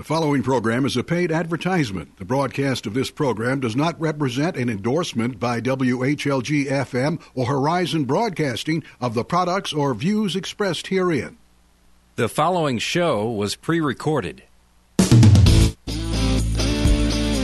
The following program is a paid advertisement. The broadcast of this program does not represent an endorsement by WHLG FM or Horizon Broadcasting of the products or views expressed herein. The following show was pre recorded.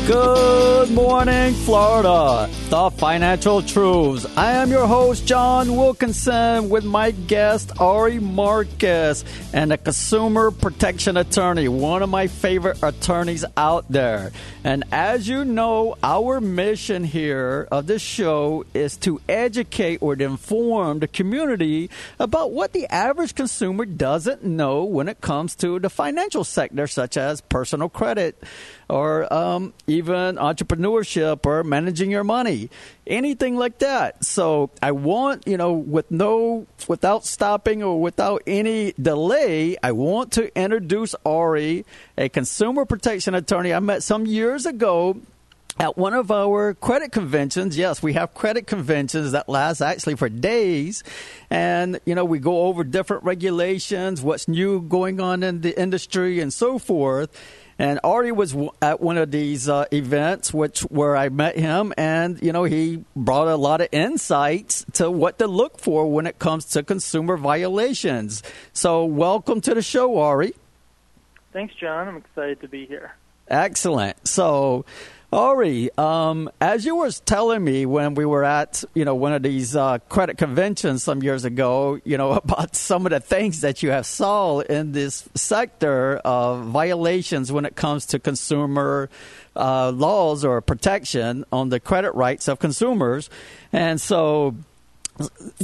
Good morning, Florida. The Financial Truths. I am your host, John Wilkinson, with my guest, Ari Marcus, and a consumer protection attorney, one of my favorite attorneys out there. And as you know, our mission here of this show is to educate or to inform the community about what the average consumer doesn't know when it comes to the financial sector, such as personal credit or um, even entrepreneurship or managing your money, anything like that. So I want, you know, with no, without stopping or without any delay, I want to introduce Ari, a consumer protection attorney I met some years ago at one of our credit conventions, yes, we have credit conventions that last actually for days. And, you know, we go over different regulations, what's new going on in the industry, and so forth. And Ari was at one of these uh, events, which where I met him, and you know he brought a lot of insights to what to look for when it comes to consumer violations. So, welcome to the show, Ari. Thanks, John. I'm excited to be here. Excellent. So, Ari, um, as you were telling me when we were at you know one of these uh, credit conventions some years ago, you know about some of the things that you have saw in this sector of violations when it comes to consumer uh, laws or protection on the credit rights of consumers, and so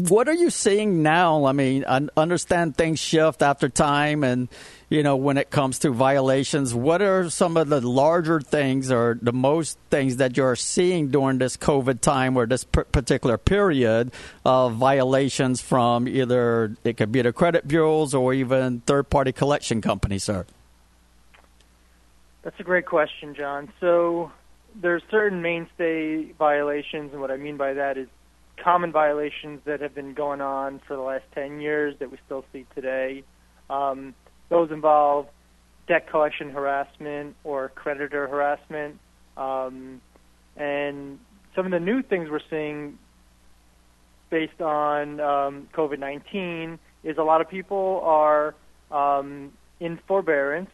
what are you seeing now? I mean, understand things shift after time, and you know, when it comes to violations, what are some of the larger things or the most things that you're seeing during this COVID time or this particular period of violations from either it could be the credit bureaus or even third-party collection companies, sir? That's a great question, John. So there's certain mainstay violations, and what I mean by that is common violations that have been going on for the last 10 years that we still see today. Um, those involve debt collection harassment or creditor harassment. Um, and some of the new things we're seeing based on um, COVID 19 is a lot of people are um, in forbearance,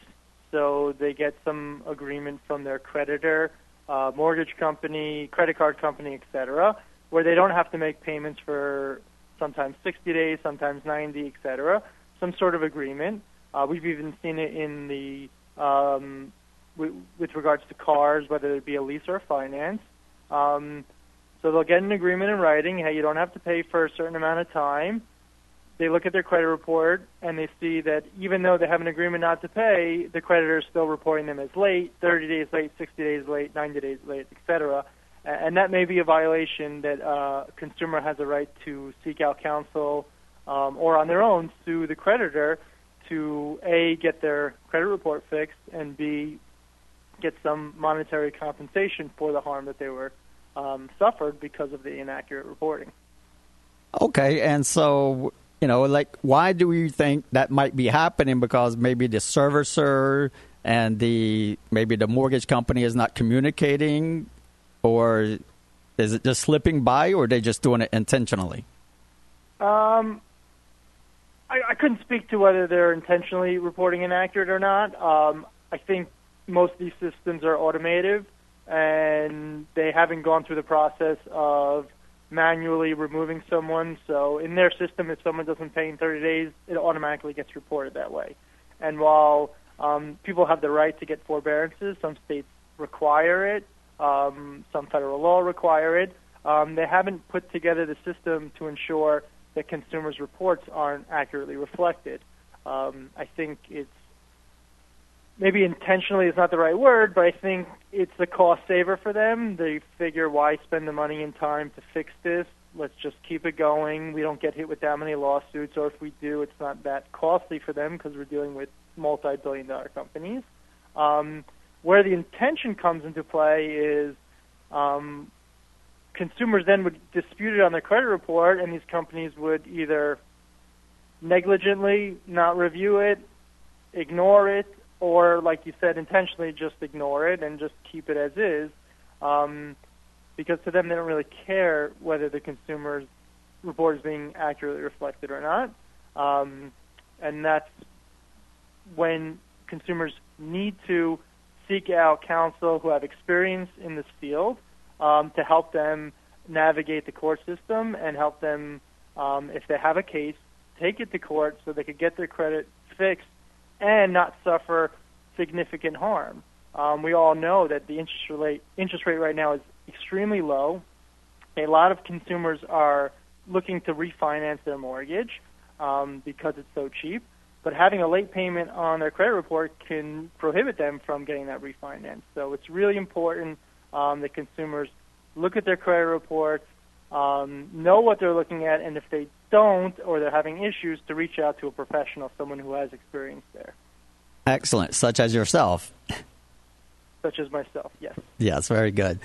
so they get some agreement from their creditor, uh, mortgage company, credit card company, etc where they don't have to make payments for sometimes 60 days, sometimes 90, etc. Some sort of agreement. Uh, we've even seen it in the um, with, with regards to cars, whether it be a lease or a finance. Um, so they'll get an agreement in writing. Hey, you don't have to pay for a certain amount of time. They look at their credit report and they see that even though they have an agreement not to pay, the creditor is still reporting them as late, 30 days late, 60 days late, 90 days late, etc and that may be a violation that uh, a consumer has a right to seek out counsel um, or on their own sue the creditor to a get their credit report fixed and b get some monetary compensation for the harm that they were um, suffered because of the inaccurate reporting. Okay, and so you know, like, why do you think that might be happening? Because maybe the servicer and the maybe the mortgage company is not communicating or is it just slipping by, or are they just doing it intentionally? Um, I, I couldn't speak to whether they're intentionally reporting inaccurate or not. Um, I think most of these systems are automated, and they haven't gone through the process of manually removing someone. So in their system, if someone doesn't pay in 30 days, it automatically gets reported that way. And while um, people have the right to get forbearances, some states require it. Um, some federal law require it. Um, they haven't put together the system to ensure that consumers' reports aren't accurately reflected. Um, I think it's maybe intentionally is not the right word, but I think it's a cost saver for them. They figure why spend the money and time to fix this? Let's just keep it going. We don't get hit with that many lawsuits, or if we do, it's not that costly for them because we're dealing with multi-billion dollar companies. Um, where the intention comes into play is um, consumers then would dispute it on their credit report, and these companies would either negligently not review it, ignore it, or like you said, intentionally just ignore it and just keep it as is, um, because to them they don't really care whether the consumer's report is being accurately reflected or not, um, and that's when consumers need to seek out counsel who have experience in this field um, to help them navigate the court system and help them, um, if they have a case, take it to court so they could get their credit fixed and not suffer significant harm. Um, we all know that the interest rate interest rate right now is extremely low. A lot of consumers are looking to refinance their mortgage um, because it's so cheap. But having a late payment on their credit report can prohibit them from getting that refinance. So it's really important um, that consumers look at their credit reports, um, know what they're looking at, and if they don't or they're having issues, to reach out to a professional, someone who has experience there. Excellent, such as yourself. Such as myself, yes. Yes, very good.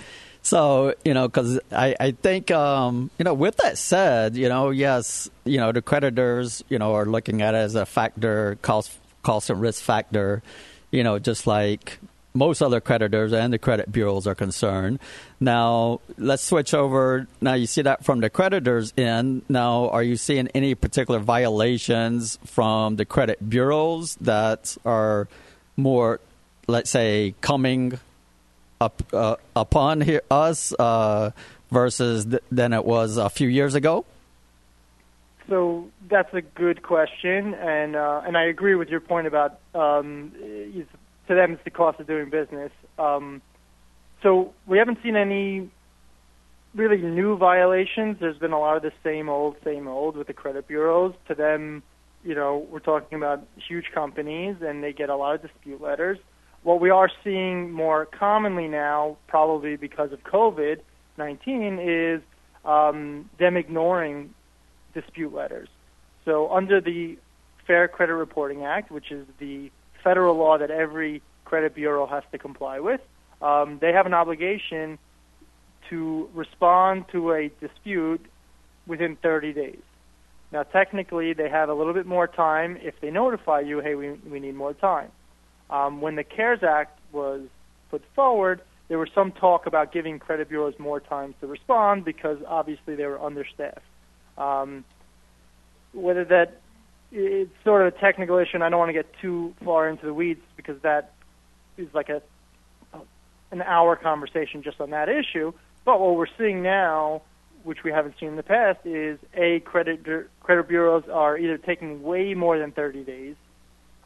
So, you know, because I, I think, um, you know, with that said, you know, yes, you know, the creditors, you know, are looking at it as a factor, cost, cost and risk factor, you know, just like most other creditors and the credit bureaus are concerned. Now, let's switch over. Now, you see that from the creditors end. Now, are you seeing any particular violations from the credit bureaus that are more, let's say, coming up uh, upon here, us uh, versus th- than it was a few years ago? So that's a good question, and uh, and I agree with your point about um, to them it's the cost of doing business. Um, so we haven't seen any really new violations. There's been a lot of the same old, same old with the credit bureaus. To them, you know, we're talking about huge companies, and they get a lot of dispute letters. What we are seeing more commonly now, probably because of COVID 19, is um, them ignoring dispute letters. So, under the Fair Credit Reporting Act, which is the federal law that every credit bureau has to comply with, um, they have an obligation to respond to a dispute within 30 days. Now, technically, they have a little bit more time if they notify you, hey, we, we need more time. Um, when the CARES Act was put forward, there was some talk about giving credit bureaus more time to respond because obviously they were understaffed. Um, whether that it's sort of a technical issue, and I don't want to get too far into the weeds because that is like a an hour conversation just on that issue. But what we're seeing now, which we haven't seen in the past, is a credit credit bureaus are either taking way more than 30 days,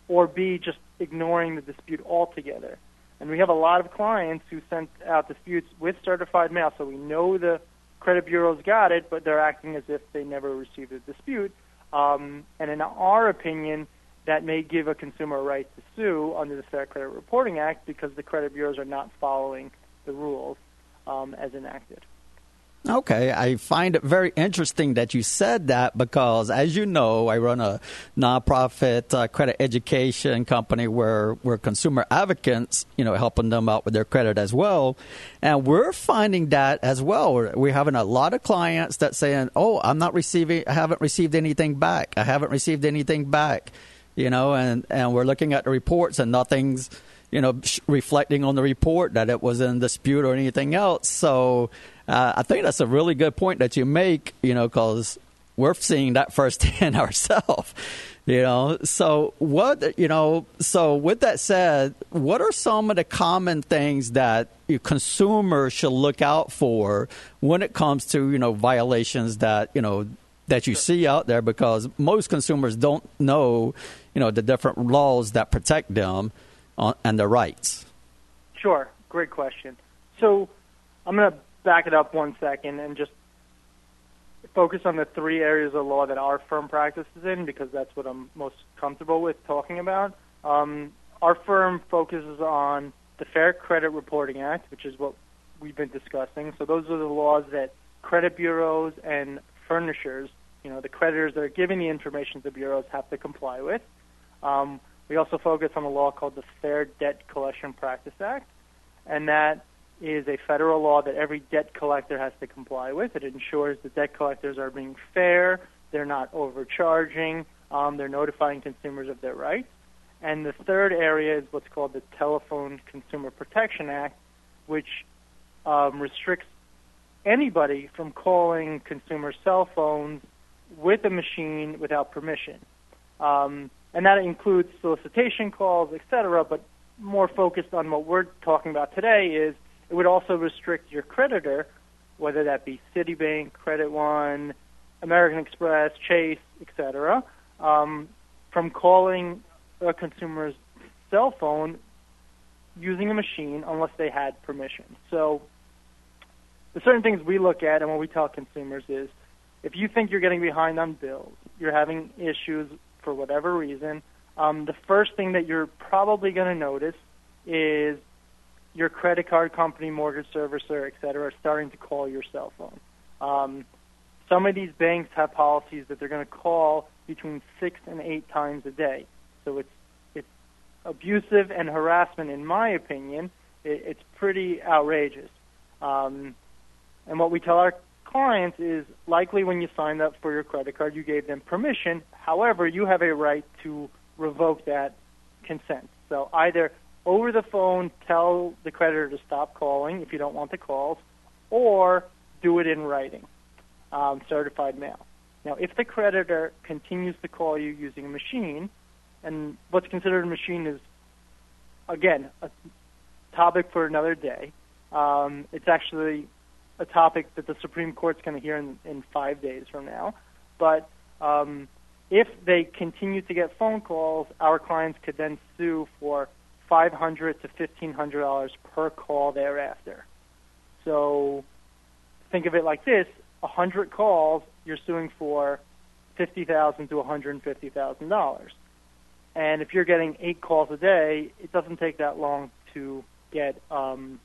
or B just ignoring the dispute altogether. And we have a lot of clients who sent out disputes with certified mail, so we know the credit bureaus got it, but they're acting as if they never received a dispute. Um, and in our opinion, that may give a consumer a right to sue under the Fair Credit Reporting Act because the credit bureaus are not following the rules um, as enacted. Okay, I find it very interesting that you said that because, as you know, I run a nonprofit uh, credit education company where we're consumer advocates, you know, helping them out with their credit as well. And we're finding that as well. We're, we're having a lot of clients that saying, "Oh, I'm not receiving, I haven't received anything back. I haven't received anything back," you know, and and we're looking at the reports and nothing's you know, reflecting on the report that it was in dispute or anything else. So uh, I think that's a really good point that you make, you know, because we're seeing that firsthand ourselves. You know, so what, you know, so with that said, what are some of the common things that consumers should look out for when it comes to, you know, violations that, you know, that you see out there because most consumers don't know, you know, the different laws that protect them on, and their rights? Sure. Great question. So I'm going to back it up one second and just focus on the three areas of law that our firm practices in because that's what I'm most comfortable with talking about. Um, our firm focuses on the Fair Credit Reporting Act, which is what we've been discussing. So those are the laws that credit bureaus and furnishers, you know, the creditors that are giving the information to the bureaus have to comply with. Um, we also focus on a law called the Fair Debt Collection Practice Act, and that is a federal law that every debt collector has to comply with. It ensures that debt collectors are being fair, they're not overcharging, um, they're notifying consumers of their rights. And the third area is what's called the Telephone Consumer Protection Act, which um, restricts anybody from calling consumer cell phones with a machine without permission. Um, and that includes solicitation calls, etc. But more focused on what we're talking about today is it would also restrict your creditor, whether that be Citibank, Credit One, American Express, Chase, etc., um, from calling a consumer's cell phone using a machine unless they had permission. So the certain things we look at and what we tell consumers is if you think you're getting behind on bills, you're having issues for whatever reason, um, the first thing that you're probably going to notice is your credit card company, mortgage servicer, et cetera, starting to call your cell phone. Um, some of these banks have policies that they're going to call between six and eight times a day. So it's it's abusive and harassment, in my opinion. It, it's pretty outrageous. Um, and what we tell our clients is likely when you signed up for your credit card, you gave them permission. However, you have a right to revoke that consent. So either over the phone tell the creditor to stop calling if you don't want the calls, or do it in writing, um, certified mail. Now, if the creditor continues to call you using a machine, and what's considered a machine is, again, a topic for another day. Um, it's actually a topic that the Supreme Court's going to hear in, in five days from now. But um, if they continue to get phone calls, our clients could then sue for five hundred to fifteen hundred dollars per call thereafter. So think of it like this: a hundred calls, you're suing for fifty thousand to one hundred and fifty thousand dollars. And if you're getting eight calls a day, it doesn't take that long to get um,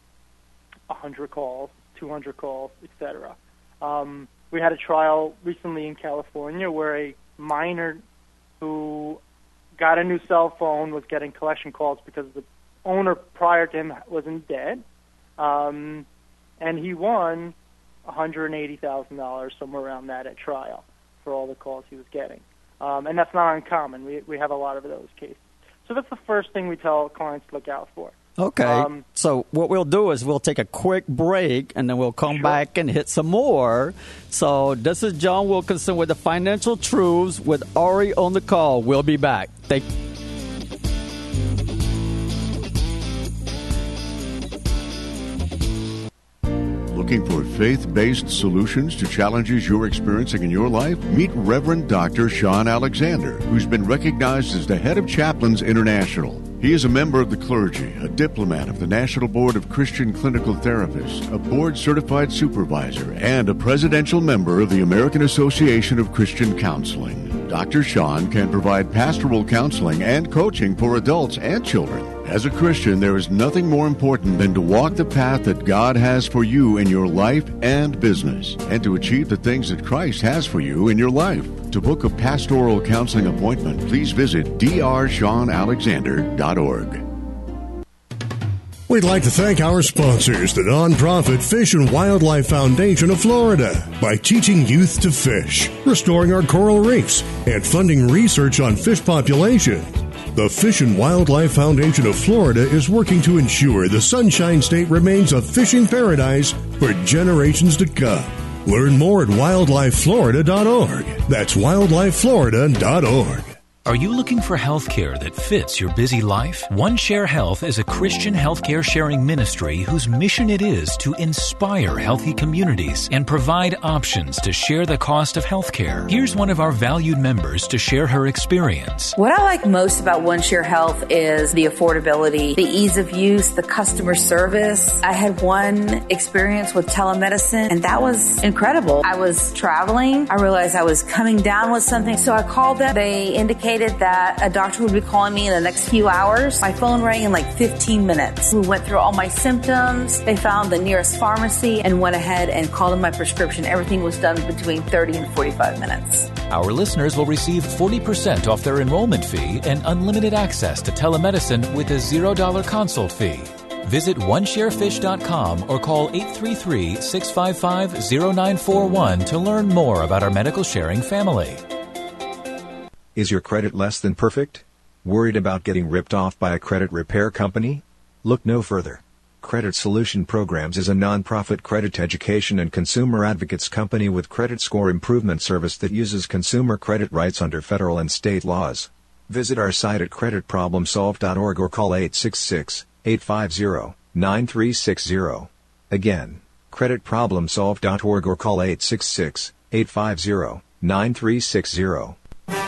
100 calls, 200 calls, etc. Um, we had a trial recently in California where a minor who got a new cell phone was getting collection calls because the owner prior to him wasn't dead, um, and he won $180,000 somewhere around that at trial for all the calls he was getting. Um, and that's not uncommon. We we have a lot of those cases. So that's the first thing we tell clients to look out for. Okay. Um, so what we'll do is we'll take a quick break and then we'll come sure. back and hit some more. So this is John Wilkinson with the Financial Truths with Ari on the call. We'll be back. Looking for faith based solutions to challenges you're experiencing in your life? Meet Reverend Dr. Sean Alexander, who's been recognized as the head of Chaplains International. He is a member of the clergy, a diplomat of the National Board of Christian Clinical Therapists, a board certified supervisor, and a presidential member of the American Association of Christian Counseling. Dr. Sean can provide pastoral counseling and coaching for adults and children. As a Christian, there is nothing more important than to walk the path that God has for you in your life and business, and to achieve the things that Christ has for you in your life. To book a pastoral counseling appointment, please visit drseanalexander.org. We'd like to thank our sponsors, the nonprofit Fish and Wildlife Foundation of Florida, by teaching youth to fish, restoring our coral reefs, and funding research on fish populations. The Fish and Wildlife Foundation of Florida is working to ensure the Sunshine State remains a fishing paradise for generations to come. Learn more at wildlifeflorida.org. That's wildlifeflorida.org. Are you looking for health care that fits your busy life? OneShare Health is a Christian healthcare sharing ministry whose mission it is to inspire healthy communities and provide options to share the cost of healthcare. Here's one of our valued members to share her experience. What I like most about OneShare Health is the affordability, the ease of use, the customer service. I had one experience with telemedicine and that was incredible. I was traveling. I realized I was coming down with something. So I called them. They indicated that a doctor would be calling me in the next few hours. My phone rang in like 15 minutes. We went through all my symptoms. They found the nearest pharmacy and went ahead and called in my prescription. Everything was done between 30 and 45 minutes. Our listeners will receive 40% off their enrollment fee and unlimited access to telemedicine with a $0 consult fee. Visit onesharefish.com or call 833 655 0941 to learn more about our medical sharing family. Is your credit less than perfect? Worried about getting ripped off by a credit repair company? Look no further. Credit Solution Programs is a nonprofit credit education and consumer advocates company with credit score improvement service that uses consumer credit rights under federal and state laws. Visit our site at creditproblemsolved.org or call 866 850 9360. Again, creditproblemsolved.org or call 866 850 9360.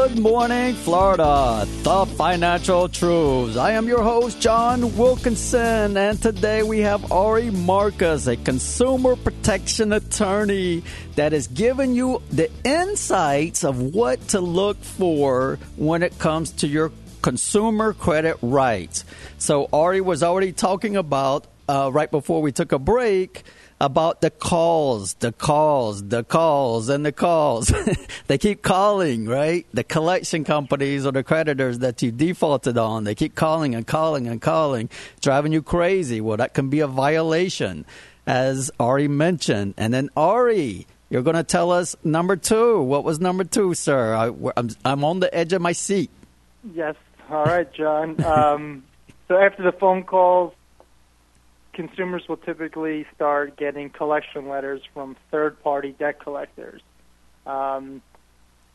Good morning, Florida. The Financial Truths. I am your host, John Wilkinson, and today we have Ari Marcus, a consumer protection attorney that is giving you the insights of what to look for when it comes to your consumer credit rights. So, Ari was already talking about uh, right before we took a break about the calls, the calls, the calls, and the calls. they keep calling, right? The collection companies or the creditors that you defaulted on, they keep calling and calling and calling, driving you crazy. Well, that can be a violation, as Ari mentioned. And then Ari, you're going to tell us number two. What was number two, sir? I, am I'm on the edge of my seat. Yes. All right, John. Um, so after the phone calls, consumers will typically start getting collection letters from third-party debt collectors, um,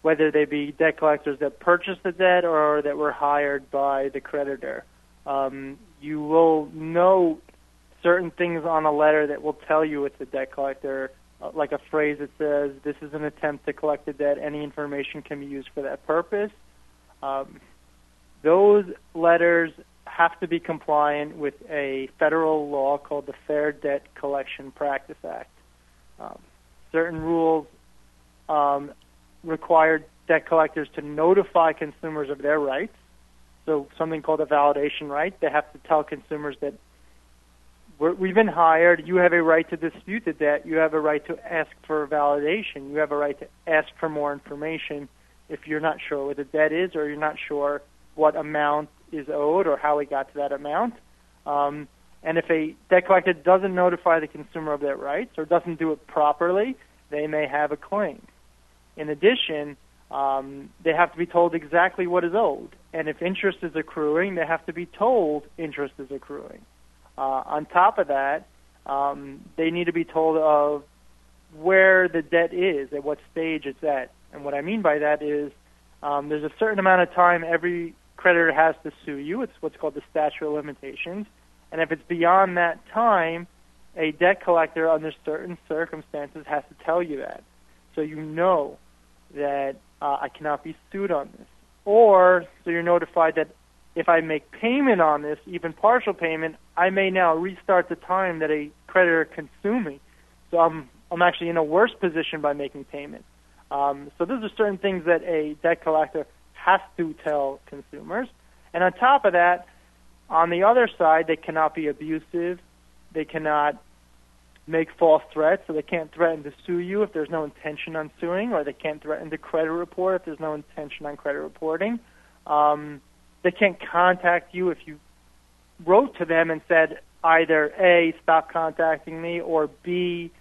whether they be debt collectors that purchased the debt or that were hired by the creditor. Um, you will note certain things on a letter that will tell you it's a debt collector, uh, like a phrase that says, "This is an attempt to collect the debt. Any information can be used for that purpose." Um, those letters have to be compliant with a federal law called the Fair Debt Collection Practice Act. Um, certain rules um, require debt collectors to notify consumers of their rights. So something called a validation right. They have to tell consumers that we have been hired. You have a right to dispute the debt. You have a right to ask for validation. You have a right to ask for more information if you're not sure what the debt is or you're not sure what amount is owed or how we got to that amount. Um, and if a debt collector doesn't notify the consumer of their rights or doesn't do it properly, they may have a claim. In addition, um, they have to be told exactly what is owed. And if interest is accruing, they have to be told interest is accruing. Uh, on top of that, um, they need to be told of where the debt is, at what stage it's at. And what I mean by that is um, there's a certain amount of time every creditor has to sue you. It's what's called the statute of limitations. And if it's beyond that time, a debt collector, under certain circumstances, has to tell you that. So you know that uh, I cannot be sued on this. Or so you're notified that if I make payment on this, even partial payment, I may now restart the time that a creditor can sue me. So I'm I'm actually in a worse position by making payment. Um, so those are certain things that a debt collector has to tell consumers. And on top of that, on the other side, they cannot be abusive. They cannot make false threats, so they can't threaten to sue you if there's no intention on suing, or they can't threaten to credit report if there's no intention on credit reporting. Um, they can't contact you if you wrote to them and said either A, stop contacting me, or B,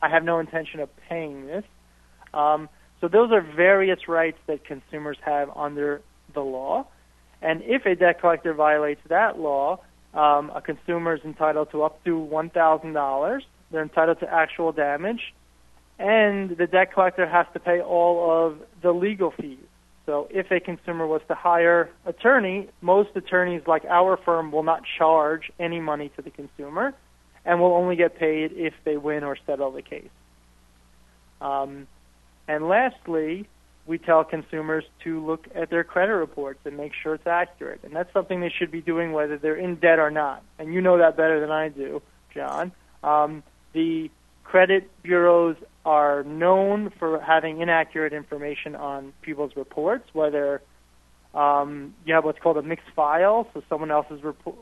I have no intention of paying this. Um, so those are various rights that consumers have under the law. And if a debt collector violates that law, um, a consumer is entitled to up to $1,000. They're entitled to actual damage. And the debt collector has to pay all of the legal fees. So if a consumer was to hire attorney, most attorneys like our firm will not charge any money to the consumer and will only get paid if they win or settle the case. Um, and lastly, we tell consumers to look at their credit reports and make sure it's accurate. And that's something they should be doing whether they're in debt or not. And you know that better than I do, John. Um, the credit bureaus are known for having inaccurate information on people's reports, whether um, you have what's called a mixed file, so someone else's report,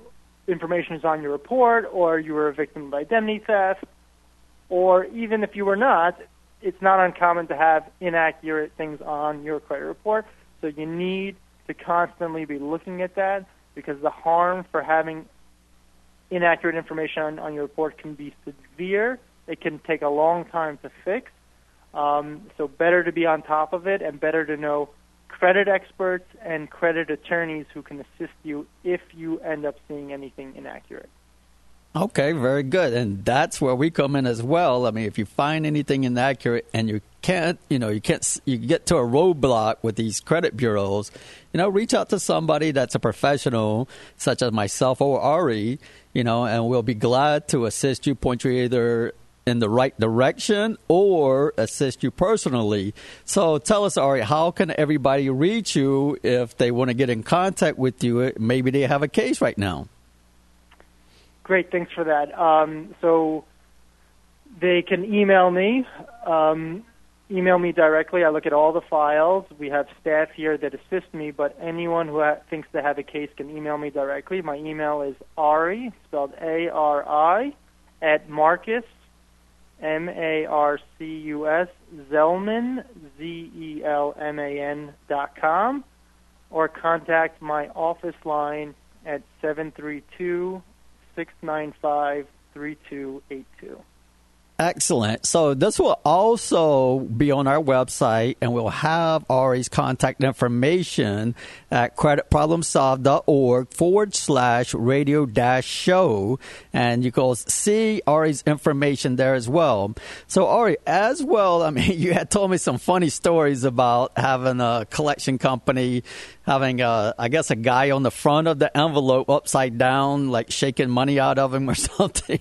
information is on your report, or you were a victim of identity theft, or even if you were not, it's not uncommon to have inaccurate things on your credit report. So you need to constantly be looking at that because the harm for having inaccurate information on, on your report can be severe. It can take a long time to fix. Um, so better to be on top of it and better to know credit experts and credit attorneys who can assist you if you end up seeing anything inaccurate. Okay, very good. And that's where we come in as well. I mean, if you find anything inaccurate and you can't, you know, you can't, you get to a roadblock with these credit bureaus, you know, reach out to somebody that's a professional, such as myself or Ari, you know, and we'll be glad to assist you, point you either in the right direction or assist you personally. So tell us, Ari, how can everybody reach you if they want to get in contact with you? Maybe they have a case right now. Great, thanks for that. Um, so they can email me. Um, email me directly. I look at all the files. We have staff here that assist me, but anyone who ha- thinks they have a case can email me directly. My email is Ari, spelled A-R-I, at Marcus, M-A-R-C-U-S, Zelman, Z-E-L-M-A-N dot com, or contact my office line at 732 695 3282. Excellent. So this will also be on our website, and we'll have Ari's contact information at creditproblemsolved.org forward slash radio dash show, and you can see Ari's information there as well. So Ari, as well, I mean, you had told me some funny stories about having a collection company having a, I guess a guy on the front of the envelope upside down, like shaking money out of him or something.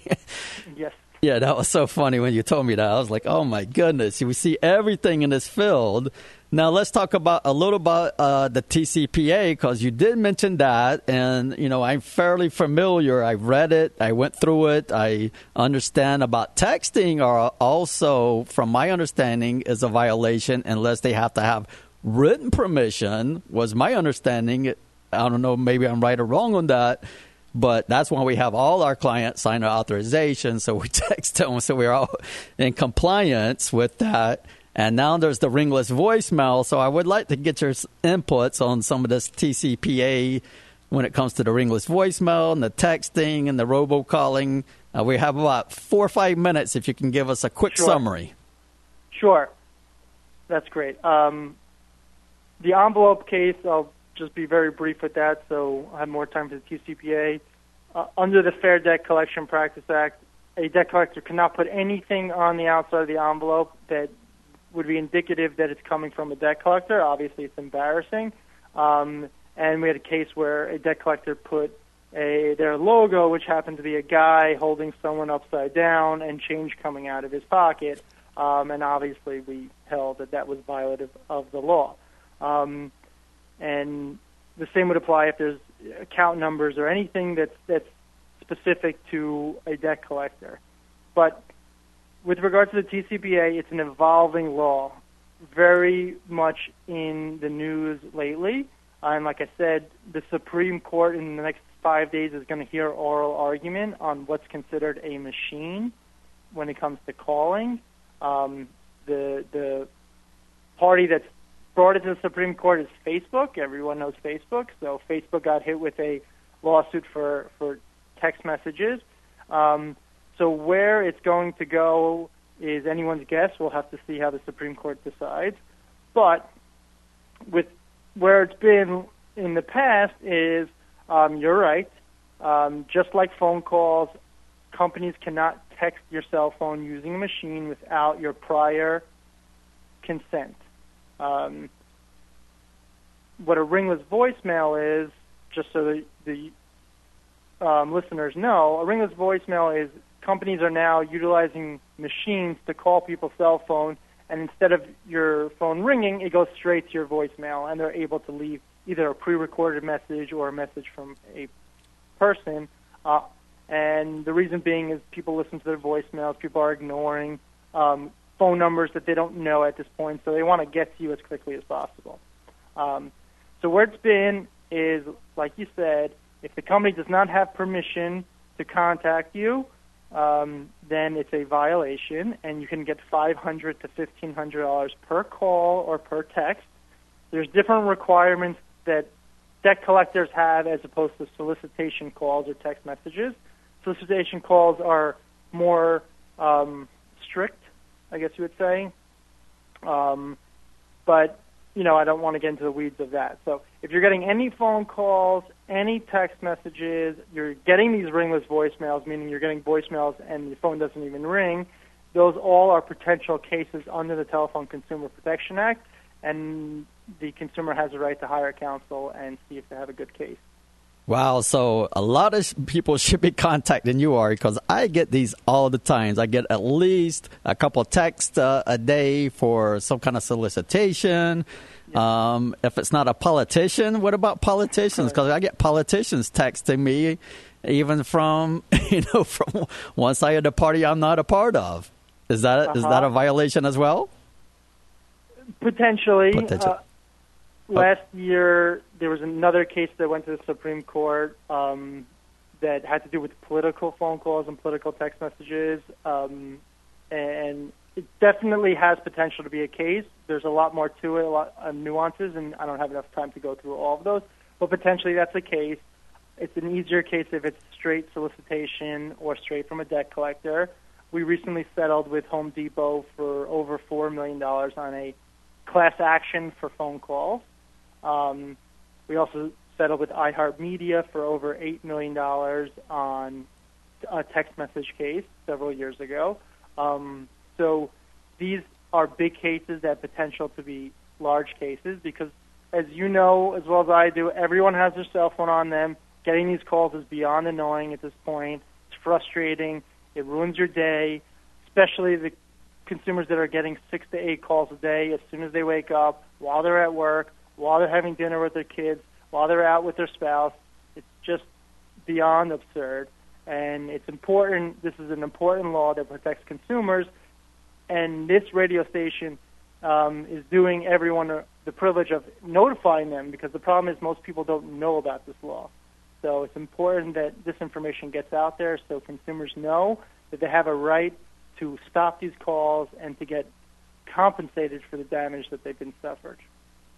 Yes. Yeah, that was so funny when you told me that. I was like, oh my goodness, we see everything in this field. Now let's talk about a little about uh, the TCPA because you did mention that, and you know I'm fairly familiar. I read it, I went through it, I understand about texting. Are also, from my understanding, is a violation unless they have to have written permission. Was my understanding. I don't know, maybe I'm right or wrong on that. But that's why we have all our clients sign our authorization. So we text them. So we're all in compliance with that. And now there's the ringless voicemail. So I would like to get your inputs on some of this TCPA when it comes to the ringless voicemail and the texting and the robocalling. Uh, we have about four or five minutes if you can give us a quick Sure. summary. Sure. That's great. Um, the envelope case, I'll just be very brief with that so I have more time for the TCPA. Uh, under the Fair Debt Collection Practice Act, a debt collector cannot put anything on the outside of the envelope that would be indicative that it's coming from a debt collector. Obviously, it's embarrassing. Um, and we had a case where a debt collector put a their logo, which happened to be a guy holding someone upside down and change coming out of his pocket. Um, and obviously, we held that that was violative of the law. Um, and the same would apply if there's account numbers or anything that's that's specific to a debt collector. But with regard to the TCPA, it's an evolving law, very much in the news lately. And like I said, the Supreme Court in the next five days is going to hear oral argument on what's considered a machine when it comes to calling. Um, the the party that's brought it to the Supreme Court is Facebook. Everyone knows Facebook. So Facebook got hit with a lawsuit for for text messages. Um, so where it's going to go is anyone's guess. We'll have to see how the Supreme Court decides. But with where it's been in the past is um, you're right. Um, just like phone calls, companies cannot text your cell phone using a machine without your prior consent. Um, what a ringless voicemail is, just so the, the um, listeners know, a ringless voicemail is companies are now utilizing machines to call people's cell phone, and instead of your phone ringing, it goes straight to your voicemail, and they're able to leave either a pre-recorded message or a message from a person. Uh, and the reason being is people listen to their voicemails, people are ignoring um, phone numbers that they don't know at this point, so they want to get to you as quickly as possible. Um, so where it's been is, like you said, if the company does not have permission to contact you, um, then it's a violation, and you can get five hundred to fifteen hundred dollars per call or per text. There's different requirements that debt collectors have as opposed to solicitation calls or text messages. Solicitation calls are more um, strict, I guess you would say. Um, but you know, I don't want to get into the weeds of that. So if you're getting any phone calls, any text messages, you're getting these ringless voicemails, meaning you're getting voicemails and your phone doesn't even ring, those all are potential cases under the Telephone Consumer Protection Act, and the consumer has a right to hire counsel and see if they have a good case. Wow, so a lot of people should be contacting you, Ari, because I get these all the times. I get at least a couple texts uh, a day for some kind of solicitation. Um, if it's not a politician, what about politicians? Because I get politicians texting me, even from you know from one side of the party I'm not a part of. Is that uh-huh. is that a uh-huh. violation as well? Potentially. Potential. Uh, last year there was another case that went to the Supreme Court um, that had to do with political phone calls and political text messages, um, and it definitely has potential to be a case. There's a lot more to it, a lot of nuances, and I don't have enough time to go through all of those. But potentially that's a case. It's an easier case if it's straight solicitation or straight from a debt collector. We recently settled with Home Depot for over four million dollars on a class action for phone calls. Um, we also settled with iHeartMedia for over $8 million on a text message case several years ago. Um, so these are big cases that potential to be large cases because, as you know as well as I do, everyone has their cell phone on them. Getting these calls is beyond annoying at this point. It's frustrating. It ruins your day, especially the consumers that are getting six to eight calls a day as soon as they wake up, while they're at work, while they're having dinner with their kids, while they're out with their spouse. It's just beyond absurd. And it's important, this is an important law that protects consumers. And this radio station um, is doing everyone the privilege of notifying them because the problem is most people don't know about this law. So it's important that this information gets out there so consumers know that they have a right to stop these calls and to get compensated for the damage that they've been suffered.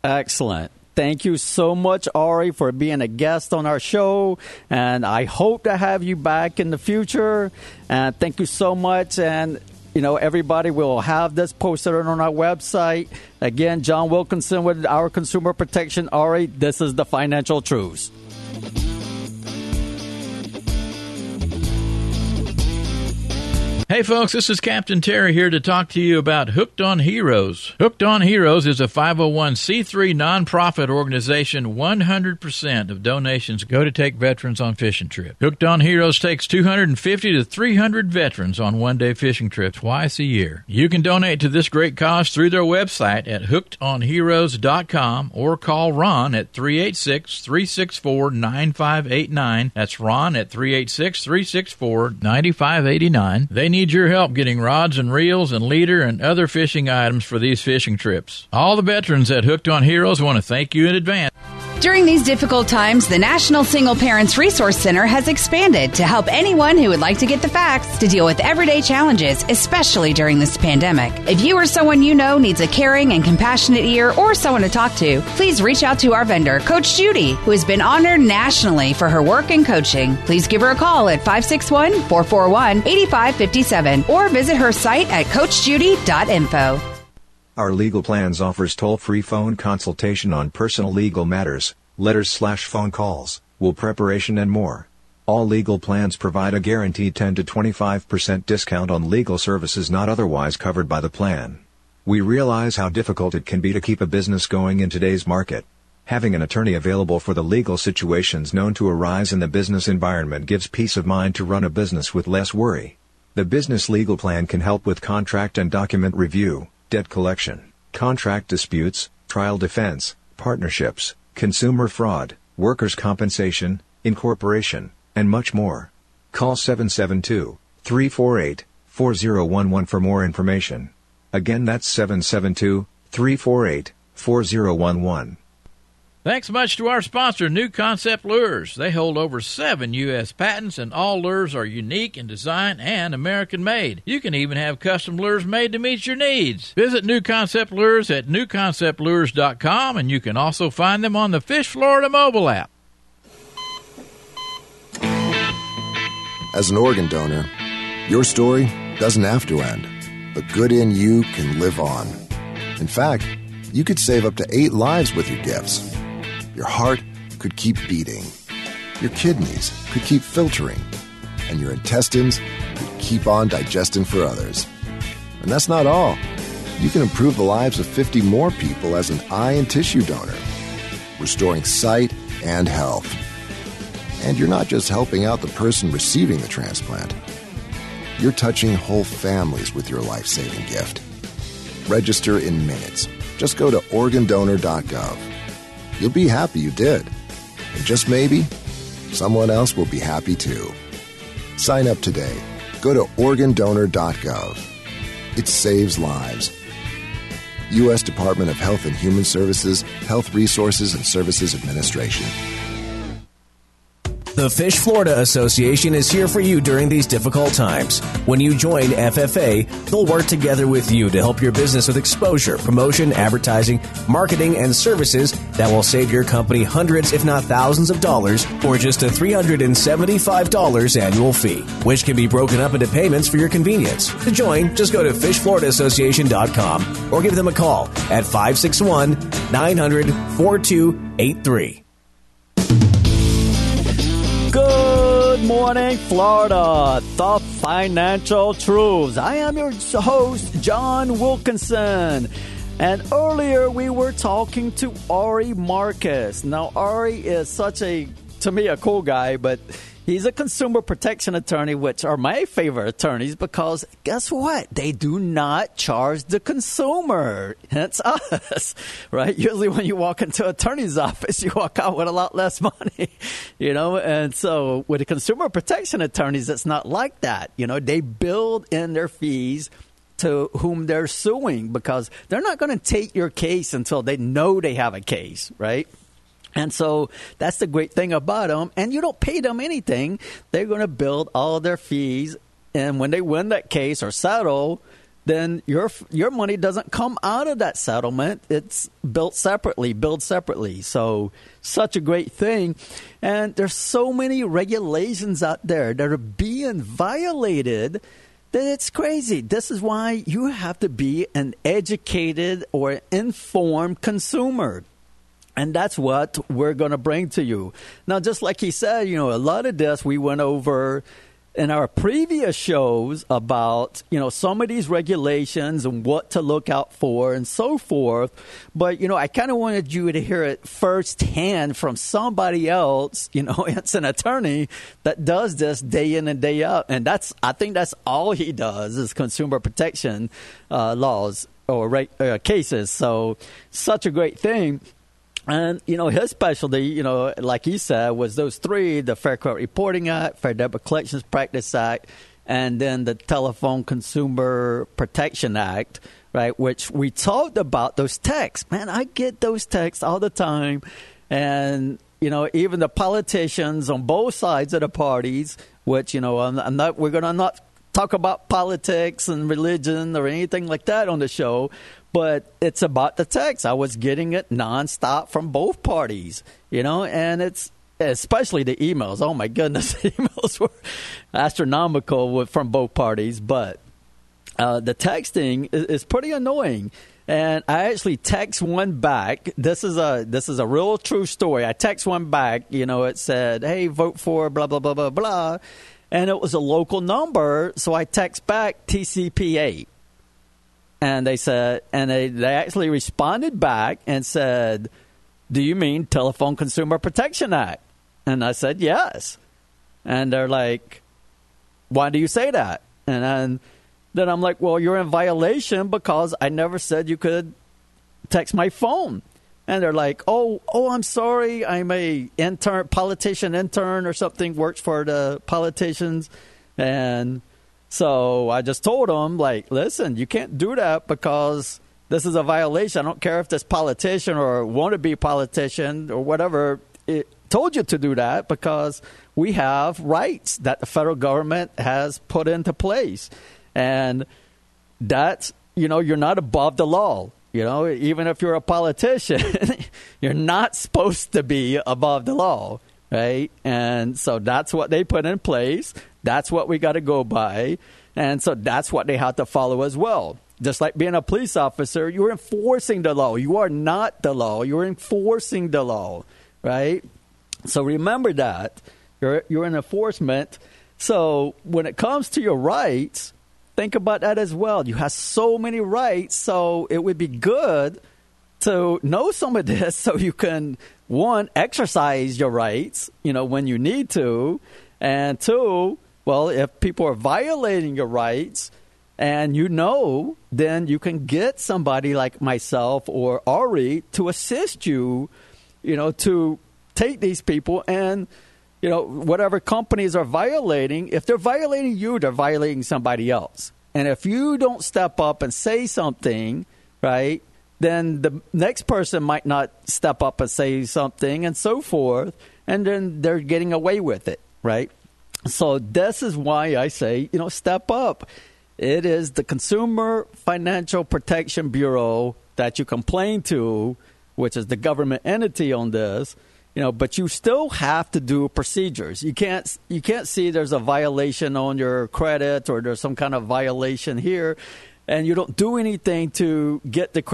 Excellent. Thank you so much, Ari, for being a guest on our show. And I hope to have you back in the future. And thank you so much. And, you know, everybody will have this posted on our website. Again, John Wilkinson with our consumer protection. Ari, this is the financial truths. Hey folks, this is Captain Terry here to talk to you about Hooked on Heroes. Hooked on Heroes is a 501c3 nonprofit organization. 100% of donations go to take veterans on fishing trips. Hooked on Heroes takes 250 to 300 veterans on one-day fishing trips twice a year. You can donate to this great cause through their website at hookedonheroes.com or call Ron at 386-364-9589. That's Ron at 386-364-9589. They need your help getting rods and reels and leader and other fishing items for these fishing trips. All the veterans at Hooked on Heroes want to thank you in advance. During these difficult times, the National Single Parents Resource Center has expanded to help anyone who would like to get the facts to deal with everyday challenges, especially during this pandemic. If you or someone you know needs a caring and compassionate ear or someone to talk to, please reach out to our vendor, Coach Judy, who has been honored nationally for her work and coaching. Please give her a call at 561 441 8557 or visit her site at CoachJudy.info. Our legal plans offers toll-free phone consultation on personal legal matters, letters slash phone calls, will preparation and more. All legal plans provide a guaranteed 10 to 25% discount on legal services not otherwise covered by the plan. We realize how difficult it can be to keep a business going in today's market. Having an attorney available for the legal situations known to arise in the business environment gives peace of mind to run a business with less worry. The business legal plan can help with contract and document review debt collection, contract disputes, trial defense, partnerships, consumer fraud, workers' compensation, incorporation, and much more. Call 772 348 4011 for more information. Again, that's 772 348 4011. Thanks much to our sponsor, New Concept Lures. They hold over seven U.S. patents, and all lures are unique in design and American made. You can even have custom lures made to meet your needs. Visit New Concept Lures at newconceptlures.com, and you can also find them on the Fish Florida mobile app. As an organ donor, your story doesn't have to end. The good in you can live on. In fact, you could save up to eight lives with your gifts. Your heart could keep beating. Your kidneys could keep filtering. And your intestines could keep on digesting for others. And that's not all. You can improve the lives of 50 more people as an eye and tissue donor, restoring sight and health. And you're not just helping out the person receiving the transplant, you're touching whole families with your life saving gift. Register in minutes. Just go to organdonor.gov. You'll be happy you did. And just maybe, someone else will be happy too. Sign up today. Go to organdonor.gov. It saves lives. U.S. Department of Health and Human Services, Health Resources and Services Administration. The Fish Florida Association is here for you during these difficult times. When you join FFA, they'll work together with you to help your business with exposure, promotion, advertising, marketing, and services that will save your company hundreds, if not thousands of dollars for just a $375 annual fee, which can be broken up into payments for your convenience. To join, just go to fishfloridassociation.com or give them a call at 561 900 4283. Good morning, Florida. The Financial Truths. I am your host, John Wilkinson. And earlier we were talking to Ari Marquez. Now, Ari is such a, to me, a cool guy, but He's a consumer protection attorney, which are my favorite attorneys because guess what? They do not charge the consumer. Hence us, right? Usually when you walk into an attorney's office, you walk out with a lot less money, you know? And so with the consumer protection attorneys, it's not like that. You know, they build in their fees to whom they're suing because they're not going to take your case until they know they have a case, right? And so that's the great thing about them. And you don't pay them anything. They're going to build all their fees. And when they win that case or settle, then your your money doesn't come out of that settlement. It's built separately, billed separately. So such a great thing. And there's so many regulations out there that are being violated that it's crazy. This is why you have to be an educated or informed consumer. And that's what we're going to bring to you. Now, just like he said, you know, a lot of this we went over in our previous shows about, you know, some of these regulations and what to look out for and so forth. But, you know, I kind of wanted you to hear it firsthand from somebody else. You know, it's an attorney that does this day in and day out. And that's, I think that's all he does is consumer protection uh, laws or uh, cases. So, such a great thing. And, you know, his specialty, you know, like he said, was those three the Fair Credit Reporting Act, Fair Debt Collections Practice Act, and then the Telephone Consumer Protection Act, right? Which we talked about those texts. Man, I get those texts all the time. And, you know, even the politicians on both sides of the parties, which, you know, I'm, I'm not, we're to not talk about politics and religion or anything like that on the show, but it's about the text. I was getting it nonstop from both parties, you know, and it's especially the emails. Oh my goodness, emails were astronomical from both parties, but uh, the texting is, is pretty annoying. And I actually text one back. This is a this is a real true story. I text one back. You know, it said, "Hey, vote for blah blah blah blah blah," and it was a local number. So I text back TCPA and they said, and they, they actually responded back and said, "Do you mean Telephone Consumer Protection Act?" And I said, "Yes." And they're like, "Why do you say that?" And then, then I'm like, "Well, you're in violation because I never said you could text my phone." And they're like, "Oh, oh, I'm sorry. I'm a intern, politician intern or something. Works for the politicians." And So I just told him, like, listen, you can't do that because this is a violation. I don't care if this politician or wannabe politician or whatever it told you to do that because we have rights that the federal government has put into place. And that's, you know, you're not above the law. You know, even if you're a politician, you're not supposed to be above the law, right? And so that's what they put in place. That's what we got to go by. And so that's what they have to follow as well. Just like being a police officer, you're enforcing the law. You are not the law. You're enforcing the law, right? So remember that. You're, you're an enforcement. So when it comes to your rights, think about that as well. You have so many rights, so it would be good to know some of this so you can one exercise your rights, you know, when you need to, and two, well, if people are violating your rights and you know, then you can get somebody like myself or Ari to assist you, you know, to take these people and you know, whatever companies are violating, if they're violating you, they're violating somebody else. And if you don't step up and say something, right, then the next person might not step up and say something and so forth, and then they're getting away with it, right? So this is why I say, you know, step up. It is the Consumer Financial Protection Bureau that you complain to, which is the government entity on this you know but you still have to do procedures you can't you can't see there's a violation on your credit or there's some kind of violation here and you don't do anything to get the